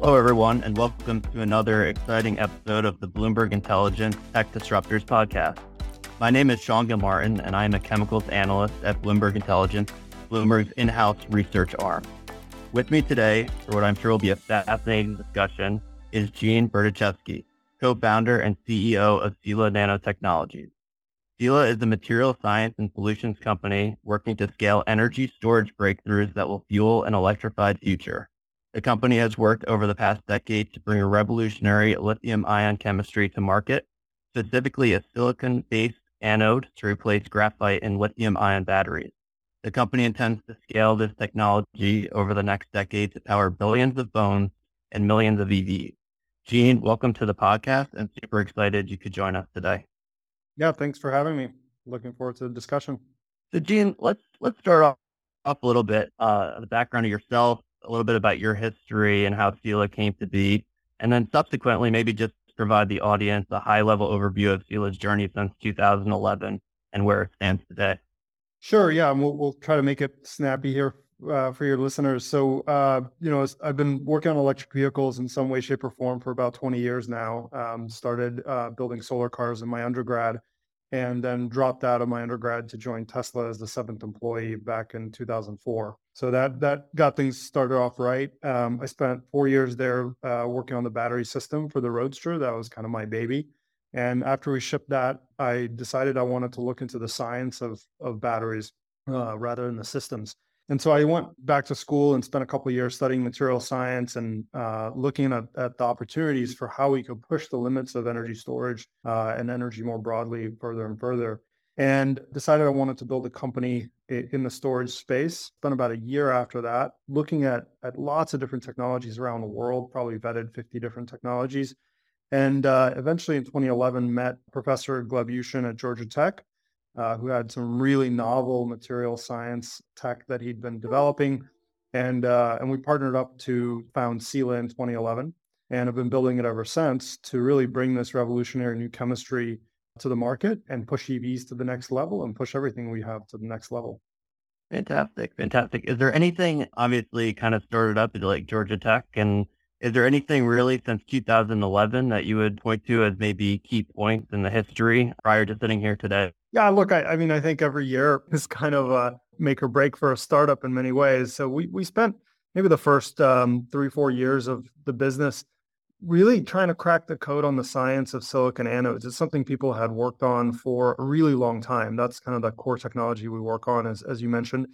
Hello, everyone, and welcome to another exciting episode of the Bloomberg Intelligence Tech Disruptors podcast. My name is Sean Gilmartin, and I am a chemicals analyst at Bloomberg Intelligence, Bloomberg's in-house research arm. With me today, for what I'm sure will be a fascinating discussion, is Gene Berdichevsky, co-founder and CEO of Sila Nanotechnologies. Sila is a material science and solutions company working to scale energy storage breakthroughs that will fuel an electrified future. The company has worked over the past decade to bring a revolutionary lithium ion chemistry to market, specifically a silicon-based anode to replace graphite in lithium ion batteries. The company intends to scale this technology over the next decade to power billions of phones and millions of EVs. Gene, welcome to the podcast and super excited you could join us today. Yeah, thanks for having me. Looking forward to the discussion. So Gene, let's let's start off, off a little bit, uh, the background of yourself, a little bit about your history and how Sila came to be, and then subsequently maybe just provide the audience a high level overview of Sila's journey since 2011 and where it stands today. Sure. Yeah, we'll we'll try to make it snappy here uh, for your listeners. So, uh, you know, I've been working on electric vehicles in some way, shape, or form for about 20 years now. Um, started uh, building solar cars in my undergrad, and then dropped out of my undergrad to join Tesla as the seventh employee back in 2004. So that that got things started off right. Um, I spent four years there uh, working on the battery system for the Roadster. That was kind of my baby. And after we shipped that, I decided I wanted to look into the science of of batteries uh, rather than the systems. And so I went back to school and spent a couple years studying material science and uh, looking at, at, the opportunities for how we could push the limits of energy storage uh, and energy more broadly further and further. And decided I wanted to build a company in the storage space. Spent about a year after that looking at, at lots of different technologies around the world, probably vetted 50 different technologies. And uh, eventually in 2011, met Professor Gleb Yushin at Georgia Tech uh, who had some really novel material science tech that he'd been developing. And, uh, and we partnered up to found Sila in 2011 and have been building it ever since to really bring this revolutionary new chemistry to the market and push EVs to the next level and push everything we have to the next level. Fantastic. Fantastic. Is there anything obviously kind of started up at like Georgia Tech and is there anything really since 2011 that you would point to as maybe key points in the history prior to sitting here today? Yeah, look, I, I mean, I think every year is kind of a make or break for a startup in many ways. So we we spent maybe the first um, three four years of the business really trying to crack the code on the science of silicon anodes. It's something people had worked on for a really long time. That's kind of the core technology we work on, as as you mentioned.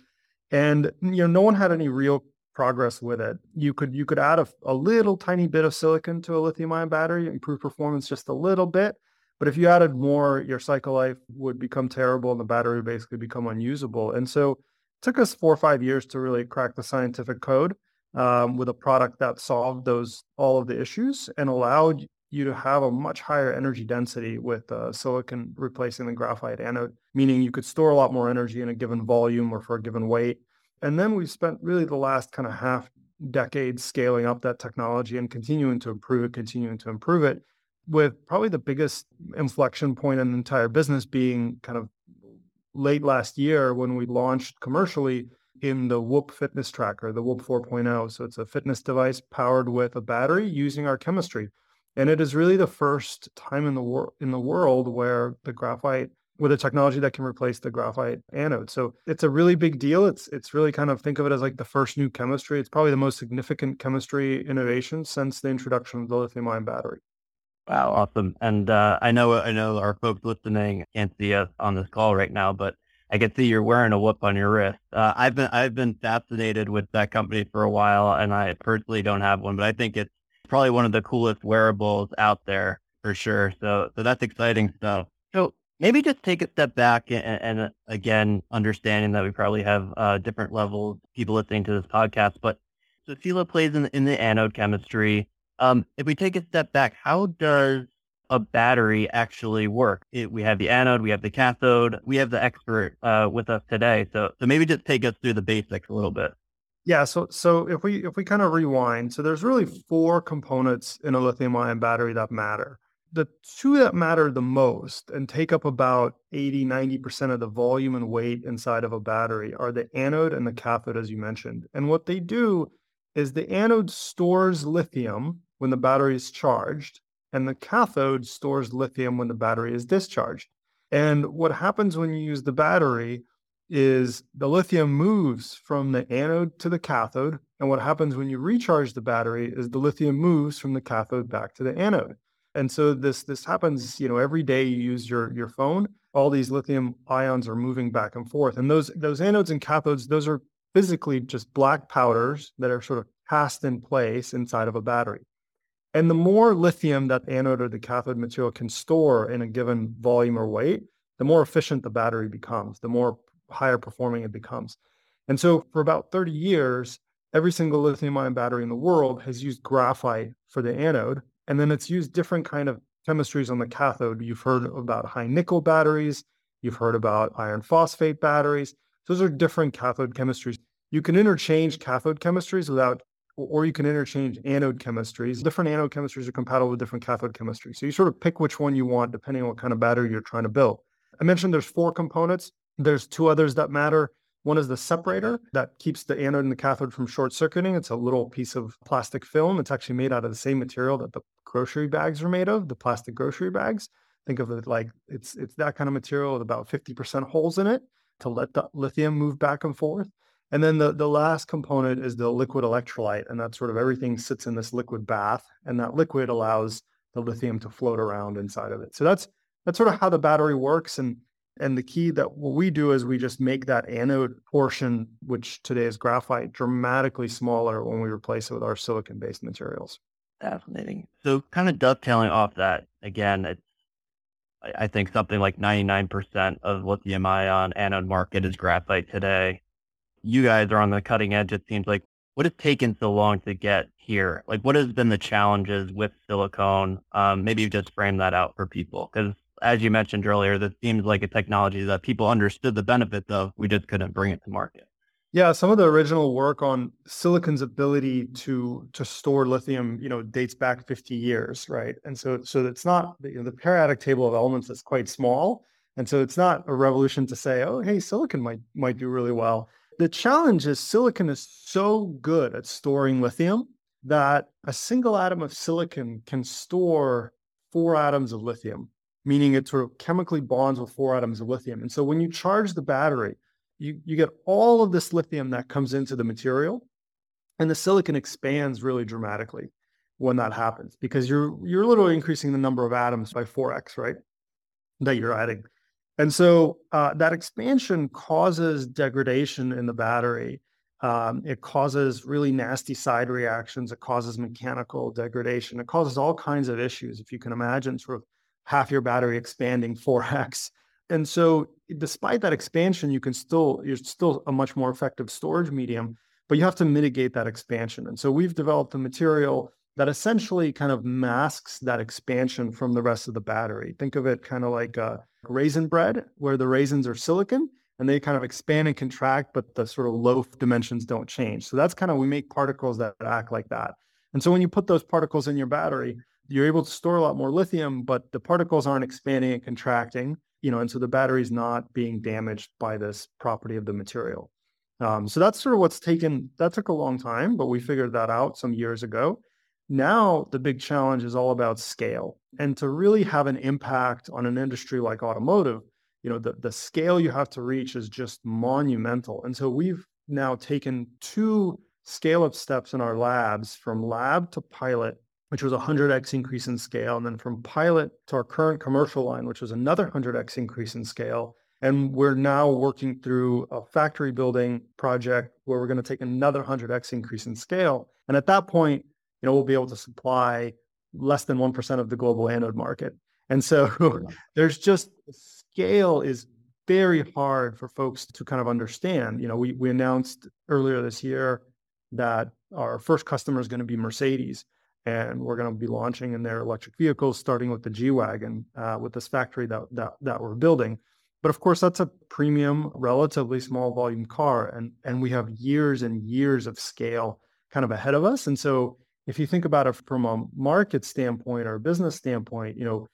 And you know, no one had any real progress with it. You could you could add a, a little tiny bit of silicon to a lithium ion battery, improve performance just a little bit. But if you added more, your cycle life would become terrible and the battery would basically become unusable. And so it took us four or five years to really crack the scientific code um, with a product that solved those all of the issues and allowed you to have a much higher energy density with uh, silicon replacing the graphite anode, meaning you could store a lot more energy in a given volume or for a given weight and then we've spent really the last kind of half decade scaling up that technology and continuing to improve it, continuing to improve it, with probably the biggest inflection point in the entire business being kind of late last year when we launched commercially in the Whoop fitness tracker, the Whoop 4.0. So it's a fitness device powered with a battery using our chemistry. And it is really the first time in the world in the world where the graphite with a technology that can replace the graphite anode. So it's a really big deal. It's it's really kind of think of it as like the first new chemistry. It's probably the most significant chemistry innovation since the introduction of the lithium ion battery. Wow, awesome! And uh, I know I know our folks listening can't see us on this call right now, but I can see you're wearing a whoop on your wrist. Uh, I've been I've been fascinated with that company for a while, and I personally don't have one, but I think it's probably one of the coolest wearables out there for sure. So so that's exciting stuff. So maybe just take a step back and, and again, understanding that we probably have uh, different levels of people listening to this podcast, but so Sila plays in, in the anode chemistry. Um, if we take a step back, how does a battery actually work? It, we have the anode, we have the cathode, we have the expert uh, with us today. So, so maybe just take us through the basics a little bit. Yeah, so so if we if we kind of rewind, so there's really four components in a lithium ion battery that matter the two that matter the most and take up about 80, 90% of the volume and weight inside of a battery are the anode and the cathode, as you mentioned. And what they do is the anode stores lithium when the battery is charged, and the cathode stores lithium when the battery is discharged. And what happens when you use the battery is the lithium moves from the anode to the cathode. And what happens when you recharge the battery is the lithium moves from the cathode back to the anode. And so this this happens, you know, every day you use your your phone, all these lithium ions are moving back and forth. And those those anodes and cathodes, those are physically just black powders that are sort of cast in place inside of a battery. And the more lithium that anode or the cathode material can store in a given volume or weight, the more efficient the battery becomes, the more higher performing it becomes. And so for about 30 years, every single lithium ion battery in the world has used graphite for the anode. And then it's used different kind of chemistries on the cathode. You've heard about high nickel batteries. You've heard about iron phosphate batteries. Those are different cathode chemistries. You can interchange cathode chemistries without or you can interchange anode chemistries. Different anode chemistries are compatible with different cathode chemistries. So you sort of pick which one you want depending on what kind of battery you're trying to build. I mentioned there's four components. There's two others that matter. One is the separator that keeps the anode and the cathode from short circuiting. It's a little piece of plastic film. It's actually made out of the same material that the grocery bags are made of, the plastic grocery bags. Think of it like it's it's that kind of material with about 50% holes in it to let the lithium move back and forth. And then the, the last component is the liquid electrolyte. And that sort of everything sits in this liquid bath. And that liquid allows the lithium to float around inside of it. So that's that's sort of how the battery works. And and the key that what we do is we just make that anode portion, which today is graphite, dramatically smaller when we replace it with our silicon based materials. Fascinating. So kind of dovetailing off that, again, it's I think something like 99% of lithium ion anode market is graphite today you guys are on the cutting edge. It seems like what has taken so long to get here? Like, what has been the challenges with silicone? Um, maybe you just frame that out for people because, as you mentioned earlier, this seems like a technology that people understood the benefits of. We just couldn't bring it to market. Yeah, some of the original work on silicon's ability to to store lithium, you know, dates back 50 years, right? And so so it's not you know, the periodic table of elements is quite small, and so it's not a revolution to say, oh, hey, silicon might might do really well. The challenge is silicon is so good at storing lithium that a single atom of silicon can store four atoms of lithium, meaning it sort of chemically bonds with four atoms of lithium. And so when you charge the battery, you, you get all of this lithium that comes into the material, and the silicon expands really dramatically when that happens because you're you're literally increasing the number of atoms by 4x, right? That you're adding. And so uh, that expansion causes degradation in the battery. Um, it causes really nasty side reactions. It causes mechanical degradation. It causes all kinds of issues. If you can imagine, sort of half your battery expanding 4x. And so, despite that expansion, you can still you're still a much more effective storage medium, but you have to mitigate that expansion. And so, we've developed a material that essentially kind of masks that expansion from the rest of the battery. Think of it kind of like a raisin bread, where the raisins are silicon and they kind of expand and contract, but the sort of loaf dimensions don't change. So that's kind of, we make particles that act like that. And so when you put those particles in your battery, you're able to store a lot more lithium, but the particles aren't expanding and contracting, you know, and so the battery's not being damaged by this property of the material. Um, so that's sort of what's taken, that took a long time, but we figured that out some years ago. Now, the big challenge is all about scale. And to really have an impact on an industry like automotive, you know, the, the scale you have to reach is just monumental. And so we've now taken two scale up steps in our labs from lab to pilot, which was a 100x increase in scale. And then from pilot to our current commercial line, which was another 100x increase in scale. And we're now working through a factory building project where we're going to take another 100x increase in scale. And at that point, you know, we'll be able to supply less than 1% of the global anode market. And so there's just scale is very hard for folks to kind of understand. You know, we, we announced earlier this year that our first customer is going to be Mercedes, and we're going to be launching in their electric vehicles, starting with the G Wagon uh, with this factory that, that, that we're building. But of course, that's a premium, relatively small volume car, and, and we have years and years of scale kind of ahead of us. And so if you think about it from a market standpoint or a business standpoint, you know,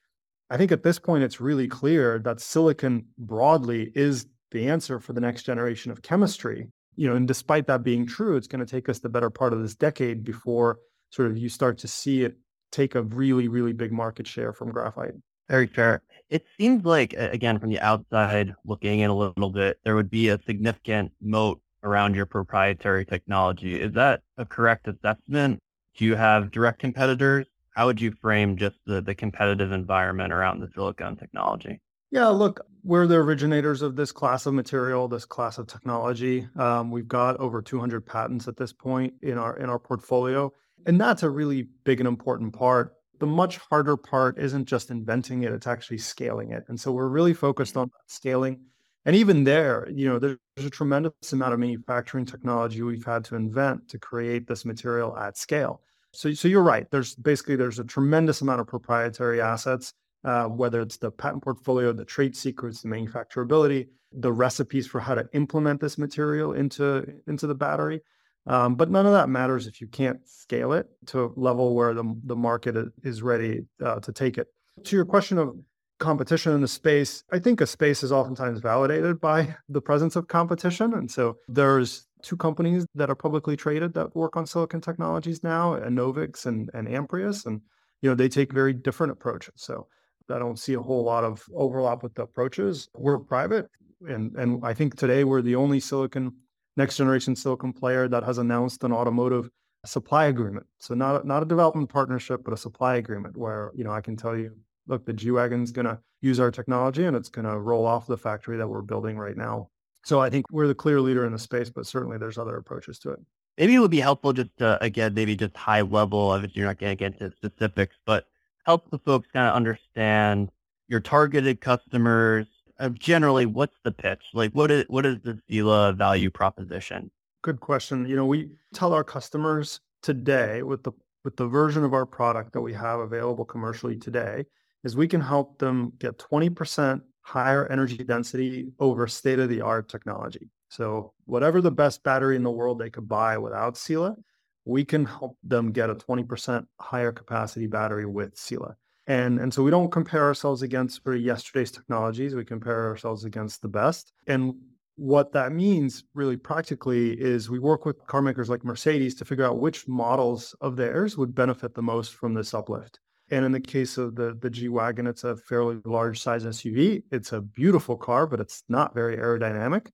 I think at this point it's really clear that silicon broadly is the answer for the next generation of chemistry. you know, and despite that being true, it's going to take us the better part of this decade before sort of you start to see it take a really, really big market share from graphite. Very fair. It seems like, again, from the outside looking in a little bit, there would be a significant moat around your proprietary technology. Is that a correct assessment? Do you have direct competitors? How would you frame just the, the competitive environment around the silicon technology? Yeah, look, we're the originators of this class of material, this class of technology. Um, we've got over 200 patents at this point in our in our portfolio, and that's a really big and important part. The much harder part isn't just inventing it; it's actually scaling it. And so we're really focused on scaling. And even there, you know, there's a tremendous amount of manufacturing technology we've had to invent to create this material at scale. So, so you're right. There's basically there's a tremendous amount of proprietary assets uh, whether it's the patent portfolio, the trade secrets, the manufacturability, the recipes for how to implement this material into into the battery. Um, but none of that matters if you can't scale it to a level where the, the market is ready uh, to take it. To your question of competition in the space, I think a space is oftentimes validated by the presence of competition. And so there's two companies that are publicly traded that work on silicon technologies now, Enovix and, and Amprius. And, you know, they take very different approaches. So I don't see a whole lot of overlap with the approaches. We're private, and and I think today we're the only silicon next generation silicon player that has announced an automotive supply agreement. So not not a development partnership, but a supply agreement where you know I can tell you, look, the G wagon's going to use our technology and it's going to roll off the factory that we're building right now. So I think we're the clear leader in the space, but certainly there's other approaches to it. Maybe it would be helpful just to, again, maybe just high level of it. You're not going to get into specifics, but help the folks kind of understand your targeted customers. Uh, generally, what's the pitch? Like, what is what is the Sila value proposition? Good question. You know, we tell our customers today with the with the version of our product that we have available commercially today is we can help them get 20% higher energy density over state of the art technology. So whatever the best battery in the world they could buy without Sila, we can help them get a 20% higher capacity battery with Sila. And, and so we don't compare ourselves against for yesterday's technologies. We compare ourselves against the best. And what that means really practically is we work with car makers like Mercedes to figure out which models of theirs would benefit the most from this uplift. And in the case of the, the G Wagon, it's a fairly large size SUV. It's a beautiful car, but it's not very aerodynamic.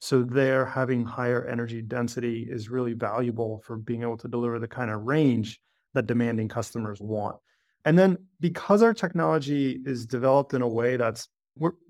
So there having higher energy density is really valuable for being able to deliver the kind of range that demanding customers want. And then because our technology is developed in a way that's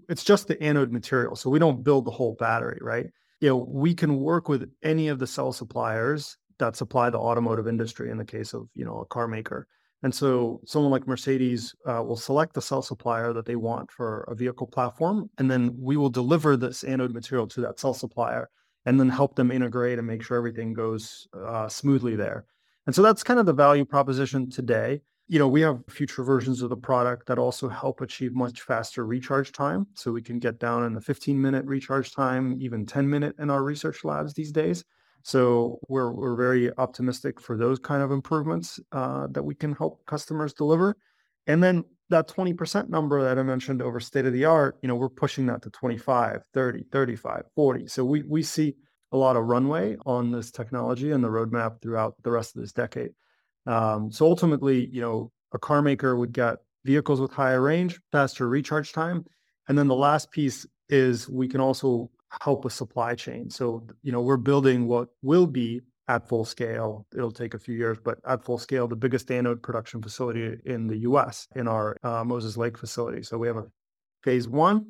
it's just the anode material, so we don't build the whole battery, right? You know, we can work with any of the cell suppliers that supply the automotive industry in the case of, you know, a car maker and so someone like Mercedes uh, will select the cell supplier that they want for a vehicle platform, and then we will deliver this anode material to that cell supplier and then help them integrate and make sure everything goes uh, smoothly there. And so that's kind of the value proposition today. You know, we have future versions of the product that also help achieve much faster recharge time. So we can get down in the 15 minute recharge time, even 10 minute in our research labs these days. So we're we're very optimistic for those kind of improvements uh, that we can help customers deliver. And then that 20% number that I mentioned over state of the art, you know, we're pushing that to 25, 30, 35, 40. So we we see a lot of runway on this technology and the roadmap throughout the rest of this decade. Um, so ultimately, you know, a car maker would get vehicles with higher range, faster recharge time, and then the last piece is we can also help with supply chain. So, you know, we're building what will be at full scale. It'll take a few years, but at full scale, the biggest anode production facility in the US in our uh, Moses Lake facility. So we have a phase one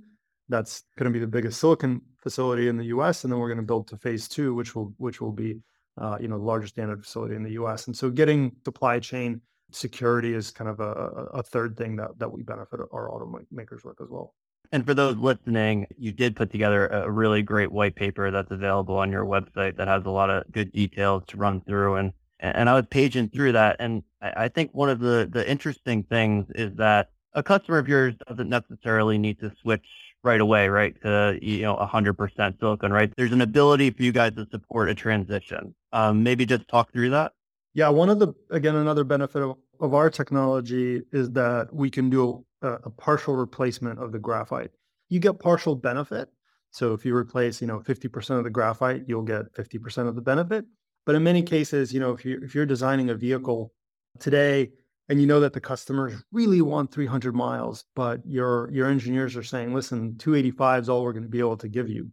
that's going to be the biggest silicon facility in the US. And then we're going to build to phase two, which will, which will be, uh, you know, the largest anode facility in the US. And so getting supply chain security is kind of a, a third thing that, that we benefit our automakers with as well. And for those listening, you did put together a really great white paper that's available on your website that has a lot of good details to run through. And and I was paging through that, and I think one of the the interesting things is that a customer of yours doesn't necessarily need to switch right away, right, to you know 100% silicon, right? There's an ability for you guys to support a transition. Um, maybe just talk through that. Yeah, one of the again another benefit of, of our technology is that we can do a, a partial replacement of the graphite. You get partial benefit. So if you replace, you know, 50% of the graphite, you'll get 50% of the benefit. But in many cases, you know, if you if you're designing a vehicle today and you know that the customers really want 300 miles, but your your engineers are saying, listen, 285 is all we're going to be able to give you,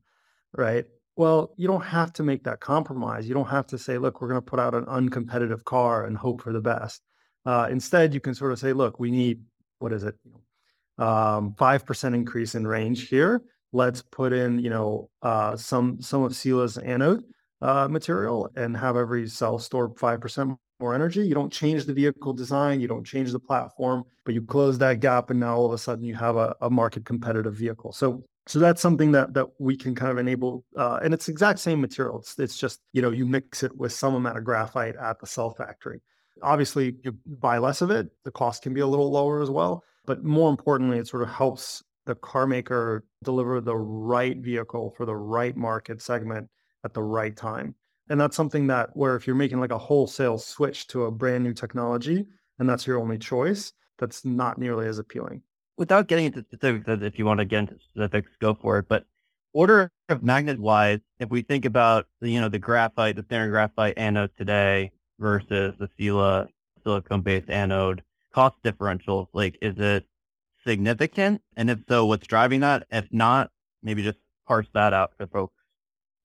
right? Well, you don't have to make that compromise. You don't have to say, look, we're going to put out an uncompetitive car and hope for the best. Uh, instead, you can sort of say, look, we need what is it, um, five percent increase in range here. Let's put in, you know, uh, some some of Sila's anode uh, material and have every cell store five percent more energy. You don't change the vehicle design, you don't change the platform, but you close that gap, and now all of a sudden you have a, a market competitive vehicle. So so that's something that that we can kind of enable, uh, and it's exact same material. It's, it's just you know you mix it with some amount of graphite at the cell factory. Obviously, you buy less of it, the cost can be a little lower as well. But more importantly, it sort of helps the car maker deliver the right vehicle for the right market segment at the right time. And that's something that where if you're making like a wholesale switch to a brand new technology and that's your only choice, that's not nearly as appealing. Without getting into specifics, if you want to get into specifics, go for it. But order of magnitude wise, if we think about the, you know, the graphite, the standard graphite anode today versus the Sila silicone based anode cost differential, like is it significant? And if so, what's driving that? If not, maybe just parse that out for folks.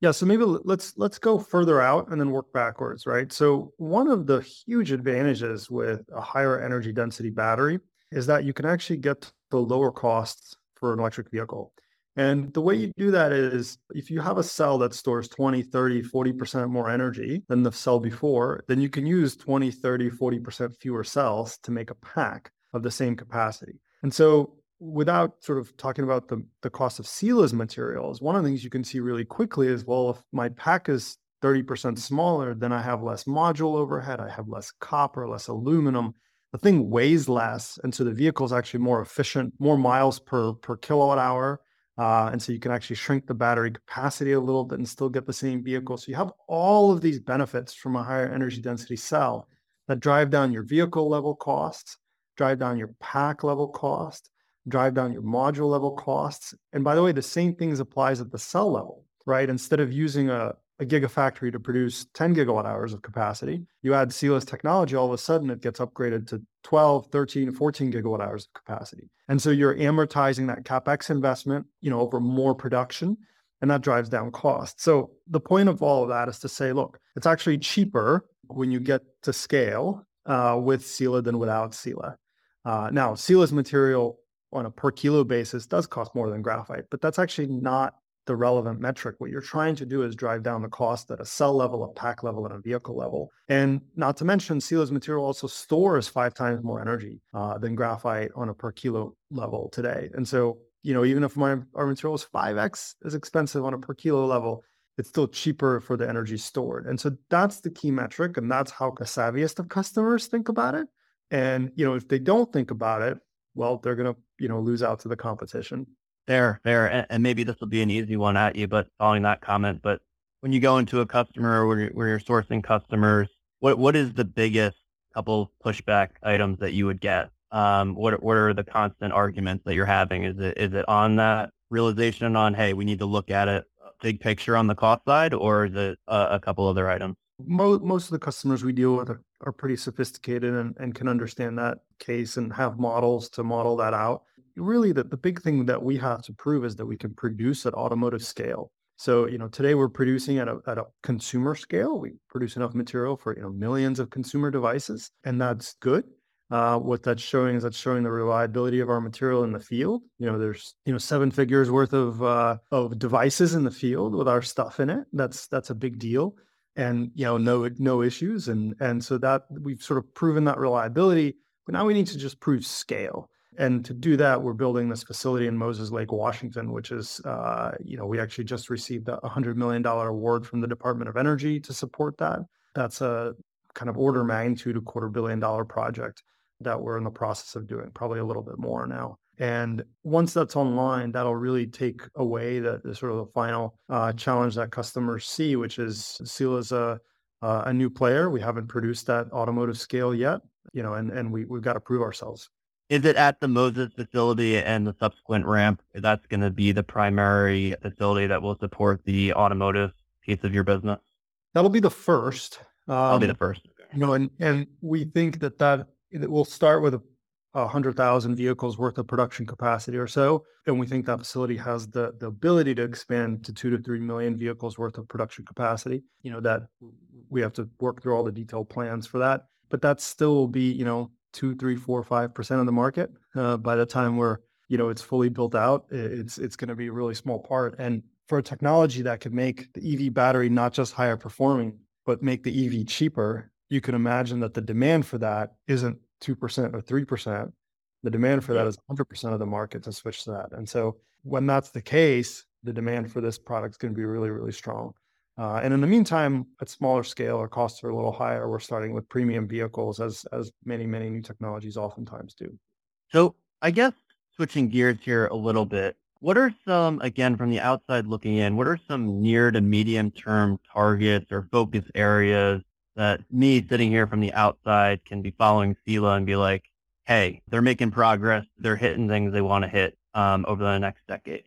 Yeah, so maybe let's let's go further out and then work backwards, right? So one of the huge advantages with a higher energy density battery is that you can actually get the lower costs for an electric vehicle. And the way you do that is if you have a cell that stores 20, 30, 40% more energy than the cell before, then you can use 20, 30, 40% fewer cells to make a pack of the same capacity. And so without sort of talking about the, the cost of Sila's materials, one of the things you can see really quickly is well, if my pack is 30% smaller, then I have less module overhead, I have less copper, less aluminum. The thing weighs less. And so the vehicle is actually more efficient, more miles per, per kilowatt hour. Uh, and so you can actually shrink the battery capacity a little bit and still get the same vehicle. So you have all of these benefits from a higher energy density cell that drive down your vehicle level costs, drive down your pack level cost, drive down your module level costs. And by the way, the same things applies at the cell level, right? Instead of using a, a gigafactory to produce 10 gigawatt hours of capacity, you add Sila's technology, all of a sudden it gets upgraded to 12, 13, 14 gigawatt hours of capacity. And so you're amortizing that CapEx investment, you know, over more production and that drives down costs. So the point of all of that is to say, look, it's actually cheaper when you get to scale uh, with Sila than without Sila. Uh, now, Sila's material on a per kilo basis does cost more than graphite, but that's actually not the relevant metric. What you're trying to do is drive down the cost at a cell level, a pack level, and a vehicle level. And not to mention, Sila's material also stores five times more energy uh, than graphite on a per kilo level today. And so, you know, even if my our material is 5x as expensive on a per kilo level, it's still cheaper for the energy stored. And so that's the key metric. And that's how the savviest of customers think about it. And, you know, if they don't think about it, well, they're going to, you know, lose out to the competition. Fair, fair. And, and maybe this will be an easy one at you, but following that comment, but when you go into a customer where you're, where you're sourcing customers, what, what is the biggest couple pushback items that you would get? Um, what, what are the constant arguments that you're having? Is it, is it on that realization on, hey, we need to look at it big picture on the cost side, or is it a, a couple other items? Most, most of the customers we deal with are, are pretty sophisticated and, and can understand that case and have models to model that out. Really, the, the big thing that we have to prove is that we can produce at automotive scale. So, you know, today we're producing at a, at a consumer scale. We produce enough material for, you know, millions of consumer devices, and that's good. Uh, what that's showing is that's showing the reliability of our material in the field. You know, there's you know seven figures worth of uh, of devices in the field with our stuff in it. That's that's a big deal and you know no no issues and and so that we've sort of proven that reliability but now we need to just prove scale and to do that we're building this facility in moses lake washington which is uh, you know we actually just received a $100 million award from the department of energy to support that that's a kind of order magnitude a quarter billion dollar project that we're in the process of doing probably a little bit more now and once that's online, that'll really take away the, the sort of the final uh, challenge that customers see, which is Sila is a uh, a new player. We haven't produced that automotive scale yet, you know, and and we we've got to prove ourselves. Is it at the Moses facility and the subsequent ramp? That's going to be the primary facility that will support the automotive piece of your business. That'll be the first. Um, I'll be the first. You know, and and we think that that it will start with a, a hundred thousand vehicles worth of production capacity or so, and we think that facility has the the ability to expand to two to three million vehicles worth of production capacity. You know that we have to work through all the detailed plans for that, but that still will be you know two, three, four, five percent of the market uh, by the time we're you know it's fully built out. It's it's going to be a really small part, and for a technology that could make the EV battery not just higher performing, but make the EV cheaper, you can imagine that the demand for that isn't 2% or 3%. The demand for that is 100% of the market to switch to that. And so when that's the case, the demand for this product is going to be really, really strong. Uh, and in the meantime, at smaller scale, our costs are a little higher. We're starting with premium vehicles, as as many many new technologies oftentimes do. So I guess switching gears here a little bit, what are some again from the outside looking in? What are some near to medium term targets or focus areas that me sitting here from the outside can be following Sila and be like, hey, they're making progress, they're hitting things they want to hit um, over the next decade.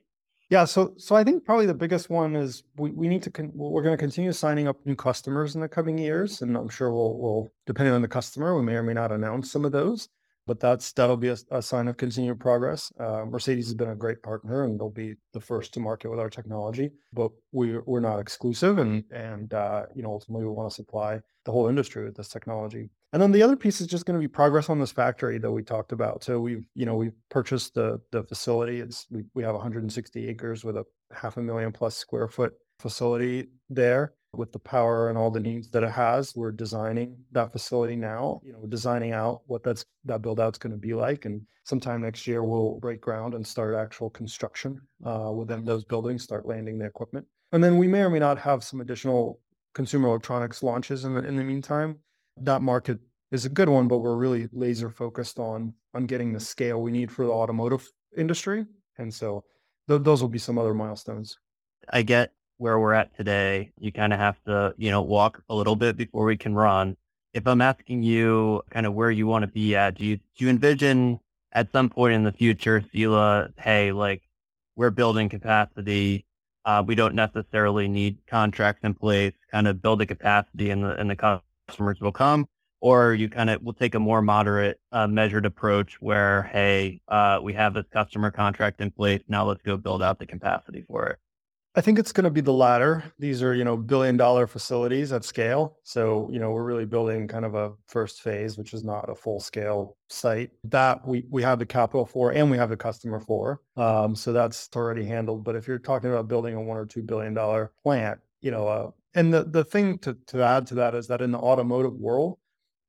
Yeah, so so I think probably the biggest one is we, we need to con- we're going to continue signing up new customers in the coming years, and I'm sure we'll we'll depending on the customer, we may or may not announce some of those, but that's that'll be a, a sign of continued progress. Uh, Mercedes has been a great partner, and they'll be the first to market with our technology, but we're we're not exclusive, and and uh, you know ultimately we want to supply the whole industry with this technology. And then the other piece is just going to be progress on this factory that we talked about. So we've, you know, we've purchased the the facility. It's we, we have 160 acres with a half a million plus square foot facility there with the power and all the needs that it has. We're designing that facility now. You know, designing out what that's that build out's going to be like. And sometime next year we'll break ground and start actual construction uh, within those buildings, start landing the equipment. And then we may or may not have some additional consumer electronics launches in the in the meantime that market is a good one, but we're really laser focused on on getting the scale we need for the automotive industry, and so th- those will be some other milestones. I get where we're at today. You kind of have to, you know, walk a little bit before we can run. If I'm asking you kind of where you want to be at, do you do you envision at some point in the future, Sila, hey, like we're building capacity. Uh, we don't necessarily need contracts in place. Kind of build the capacity, and the and the customers will come, or you kind of will take a more moderate, uh, measured approach where, hey, uh, we have this customer contract in place. Now let's go build out the capacity for it. I think it's going to be the latter. These are, you know, billion dollar facilities at scale. So, you know, we're really building kind of a first phase, which is not a full scale site that we, we have the capital for and we have the customer for. Um, so that's already handled. But if you're talking about building a one or $2 billion plant, you know, uh, and the, the thing to, to add to that is that in the automotive world,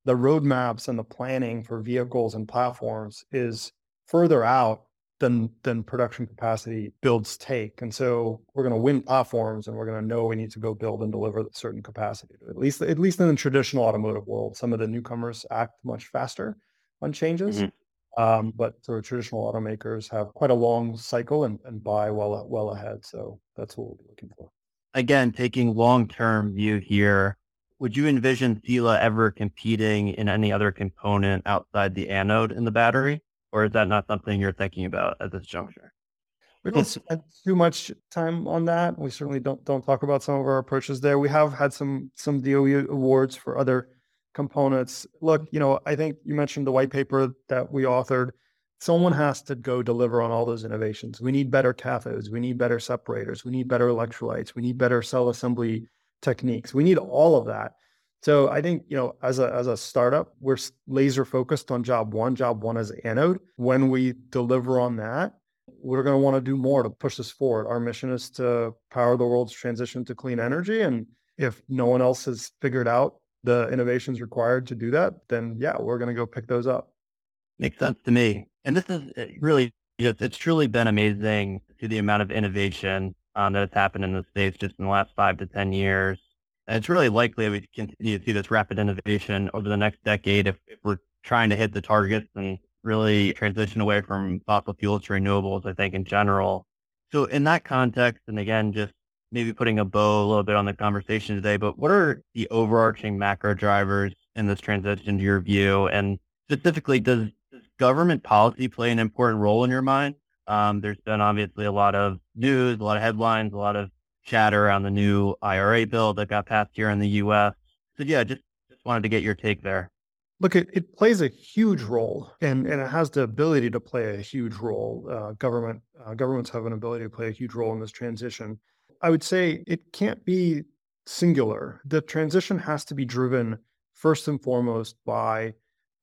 the roadmaps and the planning for vehicles and platforms is further out than than production capacity builds take. And so we're going to win platforms and we're going to know we need to go build and deliver certain capacity. At least at least in the traditional automotive world, some of the newcomers act much faster on changes. Mm-hmm. Um, but the traditional automakers have quite a long cycle and, and buy well well ahead. So that's what we'll be looking for again, taking long-term view here, would you envision Sila ever competing in any other component outside the anode in the battery? Or is that not something you're thinking about at this juncture? We don't spend too much time on that. We certainly don't don't talk about some of our approaches there. We have had some some DOE awards for other components. Look, you know, I think you mentioned the white paper that we authored someone has to go deliver on all those innovations. We need better cathodes. We need better separators. We need better electrolytes. We need better cell assembly techniques. We need all of that. So I think you know, as a as a startup, we're laser focused on job one. Job one is anode. When we deliver on that, we're going to want to do more to push this forward. Our mission is to power the world's transition to clean energy, and if no one else has figured out the innovations required to do that, then yeah, we're going to go pick those up. Makes sense to me. And this is uh, really it's truly been amazing to the amount of innovation um, that has happened in the States just in the last five to 10 years. And it's really likely we continue to see this rapid innovation over the next decade if, if we're trying to hit the targets and really transition away from fossil fuels to renewables, I think, in general. So in that context, and again, just maybe putting a bow a little bit on the conversation today, but what are the overarching macro drivers in this transition to your view? And specifically, does government policy play an important role in your mind? Um, there's been obviously a lot of news, a lot of headlines, a lot of chatter around the new IRA bill that got passed here in the U.S. So yeah, just just wanted to get your take there. Look, it, it plays a huge role, and, and it has the ability to play a huge role. Uh, government uh, governments have an ability to play a huge role in this transition. I would say it can't be singular. The transition has to be driven first and foremost by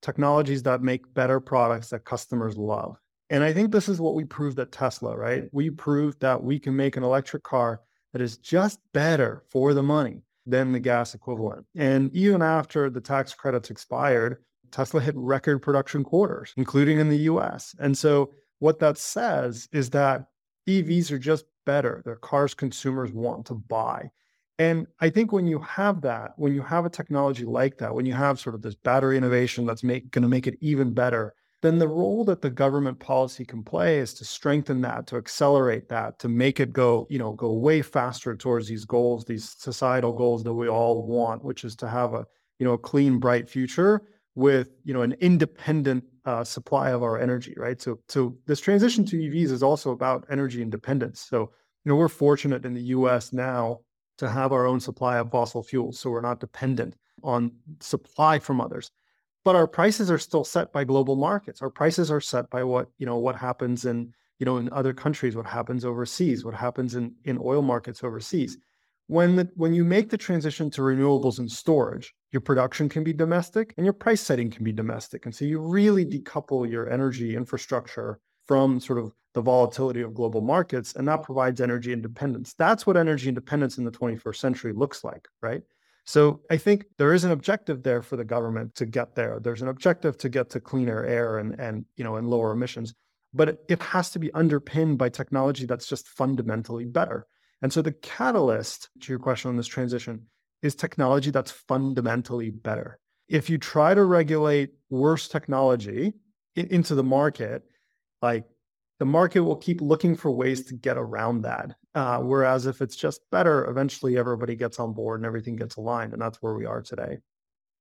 technologies that make better products that customers love. And I think this is what we proved at Tesla, right? We proved that we can make an electric car that is just better for the money than the gas equivalent. And even after the tax credits expired, Tesla hit record production quarters, including in the US. And so what that says is that EVs are just better. They're cars consumers want to buy. And I think when you have that, when you have a technology like that, when you have sort of this battery innovation that's going to make it even better, then the role that the government policy can play is to strengthen that, to accelerate that, to make it go, you know, go way faster towards these goals, these societal goals that we all want, which is to have a, you know, a clean, bright future with, you know, an independent uh, supply of our energy, right? So, so this transition to EVs is also about energy independence. So, you know, we're fortunate in the U.S. now to have our own supply of fossil fuels, so we're not dependent on supply from others but our prices are still set by global markets. Our prices are set by what, you know, what happens in, you know, in other countries, what happens overseas, what happens in, in oil markets overseas. When the, when you make the transition to renewables and storage, your production can be domestic and your price setting can be domestic. And so you really decouple your energy infrastructure from sort of the volatility of global markets, and that provides energy independence. That's what energy independence in the 21st century looks like, right? So I think there is an objective there for the government to get there. There's an objective to get to cleaner air and and you know and lower emissions, but it, has to be underpinned by technology that's just fundamentally better. And so the catalyst to your question on this transition is technology that's fundamentally better. If you try to regulate worse technology in, into the market, like the market will keep looking for ways to get around that. Uh, whereas if it's just better, eventually everybody gets on board and everything gets aligned. And that's where we are today.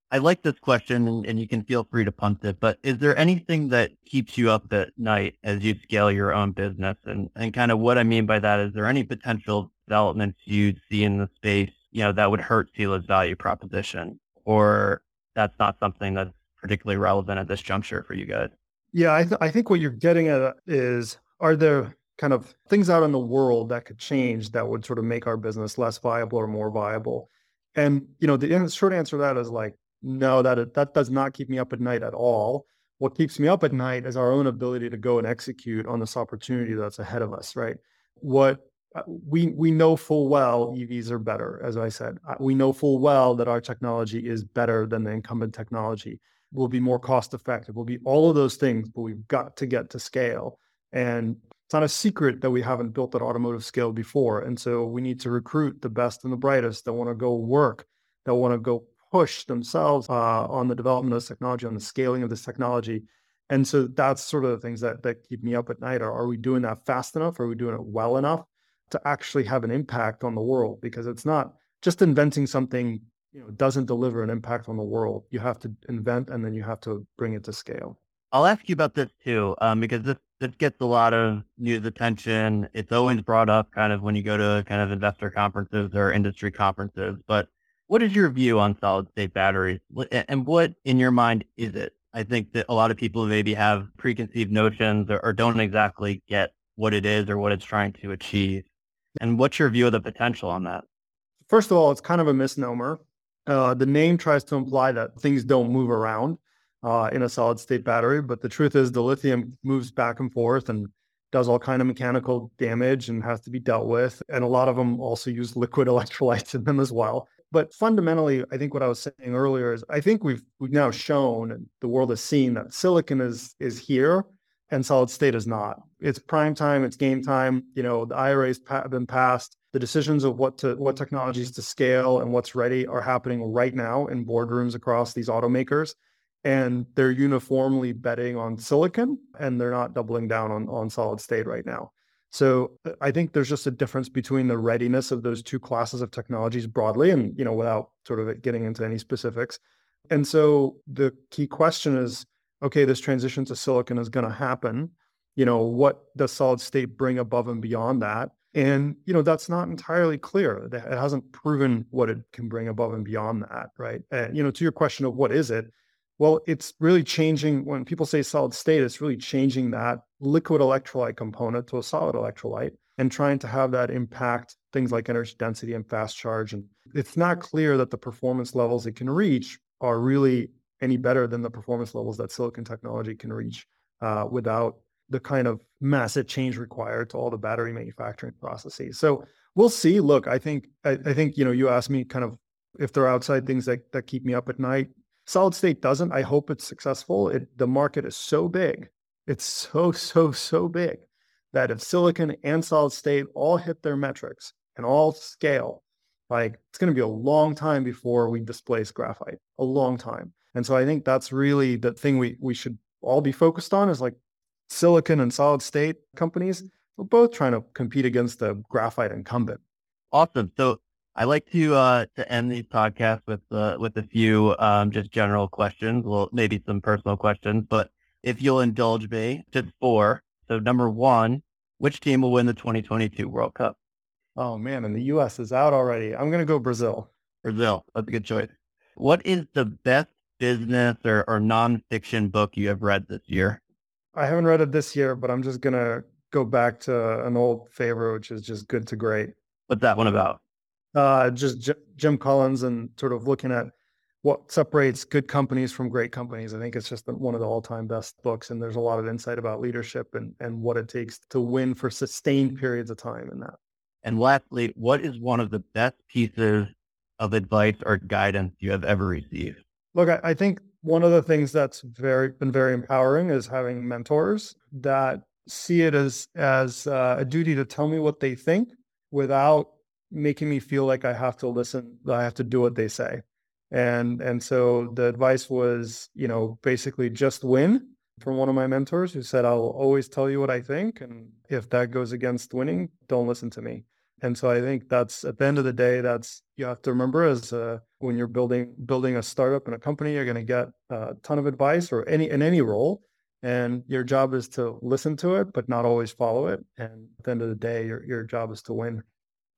I like this question and you can feel free to punt it, but is there anything that keeps you up at night as you scale your own business? And, and kind of what I mean by that, is there any potential developments you see in the space, you know, that would hurt Sila's value proposition? Or that's not something that's particularly relevant at this juncture for you guys? Yeah, I, th- I think what you're getting at is are there kind of things out in the world that could change that would sort of make our business less viable or more viable? And you know, the short answer to that is like, no, that that does not keep me up at night at all. What keeps me up at night is our own ability to go and execute on this opportunity that's ahead of us, right? What uh, we we know full well EVs are better, as I said. Uh, we know full well that our technology is better than the incumbent technology will be more cost effective, will be all of those things, but we've got to get to scale. And it's not a secret that we haven't built at automotive scale before. And so we need to recruit the best and the brightest that want to go work, that want to go push themselves uh, on the development of this technology, on the scaling of this technology. And so that's sort of the things that, that keep me up at night. Are, are we doing that fast enough? Are we doing it well enough to actually have an impact on the world? Because it's not just inventing something you know doesn't deliver an impact on the world. You have to invent and then you have to bring it to scale. I'll ask you about this too, um, because this this gets a lot of news attention. It's always brought up kind of when you go to kind of investor conferences or industry conferences. But what is your view on solid state batteries, and what in your mind is it? I think that a lot of people maybe have preconceived notions or, or don't exactly get what it is or what it's trying to achieve. And what's your view of the potential on that? First of all, it's kind of a misnomer. Uh, the name tries to imply that things don't move around uh, in a solid state battery, but the truth is the lithium moves back and forth and does all kind of mechanical damage and has to be dealt with. And a lot of them also use liquid electrolytes in them as well. But fundamentally, I think what I was saying earlier is I think we've we've now shown the world has seen that silicon is is here and solid state is not. It's prime time, it's game time. You know, the IRA's been passed the decisions of what to what technologies to scale and what's ready are happening right now in boardrooms across these automakers and they're uniformly betting on silicon and they're not doubling down on, on solid state right now so uh, i think there's just a difference between the readiness of those two classes of technologies broadly and you know without sort of getting into any specifics and so the key question is okay, this transition to silicon is going to happen. You know, what does solid state bring above and beyond that? And, you know, that's not entirely clear. It hasn't proven what it can bring above and beyond that, right? And, you know, to your question of what is it? Well, it's really changing when people say solid state, it's really changing that liquid electrolyte component to a solid electrolyte and trying to have that impact things like energy density and fast charge. And it's not clear that the performance levels it can reach are really any better than the performance levels that silicon technology can reach uh, without the kind of massive change required to all the battery manufacturing processes. So we'll see. Look, I think I, I think you know you asked me kind of if there are outside things that that keep me up at night. Solid state doesn't. I hope it's successful. It, the market is so big. It's so so so big that if silicon and solid state all hit their metrics and all scale, like it's going to be a long time before we displace graphite. A long time. And so I think that's really the thing we we should all be focused on is like silicon and solid state companies. We're both trying to compete against the graphite incumbent. Awesome. So I like to uh, to end these podcasts with uh, with a few um, just general questions, well, maybe some personal questions, but if you'll indulge me, just four. So number one, which team will win the 2022 World Cup? Oh man, and the U.S. is out already. I'm going to go Brazil. Brazil. That's a good choice. What is the best business or, or nonfiction book you have read this year? I haven't read it this year, but I'm just going to go back to an old favorite, which is just Good to Great. What's that one about? Uh, just J- Jim Collins and sort of looking at what separates good companies from great companies. I think it's just one of the all-time best books, and there's a lot of insight about leadership and and what it takes to win for sustained periods of time in that. And lastly, what is one of the best pieces of advice or guidance you have ever received? Look, I, I think one of the things that's very been very empowering is having mentors that see it as as uh, a duty to tell me what they think without making me feel like I have to listen. I have to do what they say and and so the advice was you know basically just win from one of my mentors who said i'll always tell you what i think and if that goes against winning don't listen to me and so i think that's at the end of the day that's you have to remember as uh, when you're building building a startup and a company you're going to get a ton of advice or any in any role and your job is to listen to it but not always follow it and at the end of the day your, your job is to win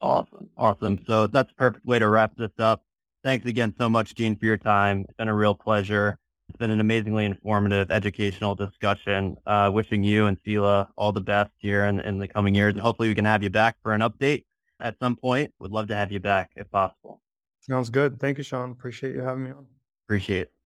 awesome awesome so that's a perfect way to wrap this up Thanks again so much, Gene, for your time. It's been a real pleasure. It's been an amazingly informative, educational discussion. Uh, wishing you and Sila all the best here in, in the coming years. And hopefully we can have you back for an update at some point. Would love to have you back if possible. Sounds good. Thank you, Sean. Appreciate you having me on. Appreciate it.